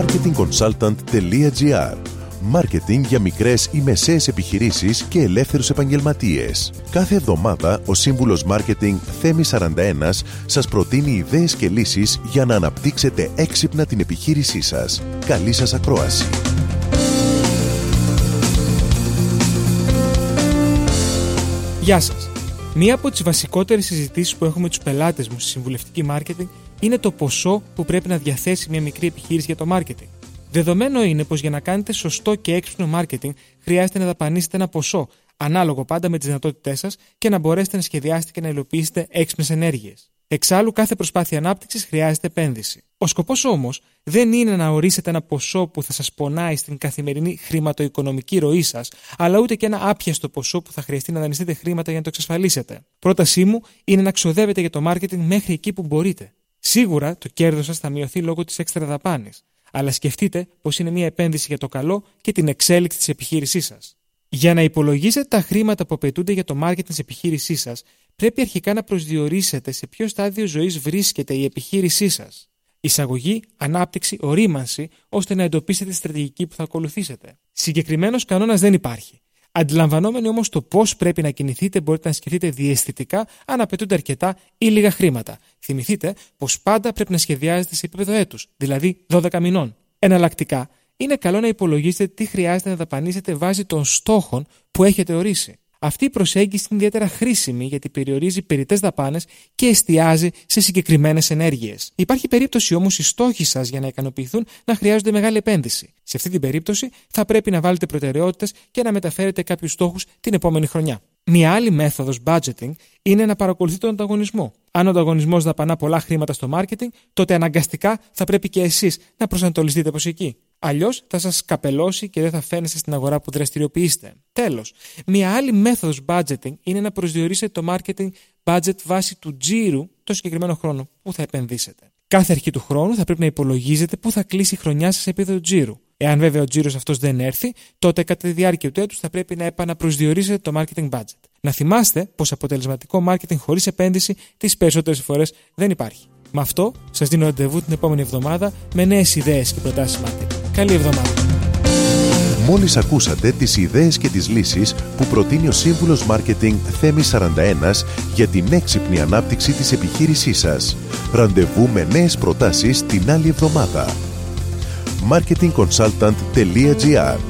marketingconsultant.gr Μάρκετινγκ για μικρές ή μεσαίες επιχειρήσεις και ελεύθερους επαγγελματίες. Κάθε εβδομάδα ο σύμβουλος Μάρκετινγκ Θέμη 41 σας προτείνει ιδέες και λύσεις για να αναπτύξετε έξυπνα την επιχείρησή σας. Καλή σας ακρόαση. Γεια σας. Μία από τις βασικότερες συζητήσεις που έχουμε με τους πελάτες μου στη συμβουλευτική μάρκετινγκ είναι το ποσό που πρέπει να διαθέσει μια μικρή επιχείρηση για το μάρκετινγκ. Δεδομένο είναι πως για να κάνετε σωστό και έξυπνο marketing χρειάζεται να δαπανίσετε ένα ποσό, ανάλογο πάντα με τις δυνατότητές σας και να μπορέσετε να σχεδιάσετε και να υλοποιήσετε έξυπνες ενέργειες. Εξάλλου, κάθε προσπάθεια ανάπτυξης χρειάζεται επένδυση. Ο σκοπός όμως δεν είναι να ορίσετε ένα ποσό που θα σας πονάει στην καθημερινή χρηματοοικονομική ροή σας, αλλά ούτε και ένα άπιαστο ποσό που θα χρειαστεί να δανειστείτε χρήματα για να το εξασφαλίσετε. Πρότασή μου είναι να ξοδεύετε για το marketing μέχρι εκεί που μπορείτε. Σίγουρα το κέρδος σας θα μειωθεί λόγω της έξτρα δαπάνης, αλλά σκεφτείτε πως είναι μια επένδυση για το καλό και την εξέλιξη της επιχείρησής σας. Για να υπολογίσετε τα χρήματα που απαιτούνται για το marketing της επιχείρησής σας, πρέπει αρχικά να προσδιορίσετε σε ποιο στάδιο ζωής βρίσκεται η επιχείρησή σας. Εισαγωγή, ανάπτυξη, ορίμανση, ώστε να εντοπίσετε τη στρατηγική που θα ακολουθήσετε. Συγκεκριμένος κανόνας δεν υπάρχει. Αντιλαμβανόμενοι όμως το πώς πρέπει να κινηθείτε, μπορείτε να σκεφτείτε διαισθητικά αν απαιτούνται αρκετά ή λίγα χρήματα. Θυμηθείτε πως πάντα πρέπει να σχεδιάζετε σε επίπεδο έτους, δηλαδή 12 μηνών. Εναλλακτικά, είναι καλό να υπολογίσετε τι χρειάζεται να δαπανίσετε βάσει των στόχων που έχετε ορίσει. Αυτή η προσέγγιση είναι ιδιαίτερα χρήσιμη γιατί περιορίζει περιττές δαπάνες και εστιάζει σε συγκεκριμένες ενέργειες. Υπάρχει περίπτωση όμως οι στόχοι σας για να ικανοποιηθούν να χρειάζονται μεγάλη επένδυση. Σε αυτή την περίπτωση θα πρέπει να βάλετε προτεραιότητες και να μεταφέρετε κάποιους στόχους την επόμενη χρονιά. Μια άλλη μέθοδος budgeting είναι να παρακολουθείτε τον ανταγωνισμό. Αν ο ανταγωνισμός δαπανά πολλά χρήματα στο marketing, τότε αναγκαστικά θα πρέπει και εσείς να προσανατολιστείτε προς εκεί. Αλλιώς θα σας καπελώσει και δεν θα φαίνεστε στην αγορά που δραστηριοποιήσετε. Τέλος, μια άλλη μέθοδος budgeting είναι να προσδιορίσετε το marketing budget βάσει του τζίρου το συγκεκριμένο χρόνο που θα επενδύσετε. Κάθε αρχή του χρόνου θα πρέπει να υπολογίζετε πού θα κλείσει η χρονιά σας σε επίπεδο τζίρου. Εάν βέβαια ο τζίρος αυτός δεν έρθει, τότε κατά τη διάρκεια του έτους θα πρέπει να επαναπροσδιορίσετε το marketing budget. Να θυμάστε πως αποτελεσματικό marketing χωρίς επένδυση τις περισσότερες φορές δεν υπάρχει. Με αυτό σας δίνω ραντεβού την επόμενη εβδομάδα με νέες ιδέες και προτάσεις marketing. Καλή εβδομάδα. Μόλις ακούσατε τις ιδέες και τις λύσεις που προτείνει ο σύμβουλος Μάρκετινγκ Θέμη 41 για την έξυπνη ανάπτυξη της επιχείρησής σας. Ραντεβού με νέες προτάσεις την άλλη εβδομάδα. marketingconsultant.gr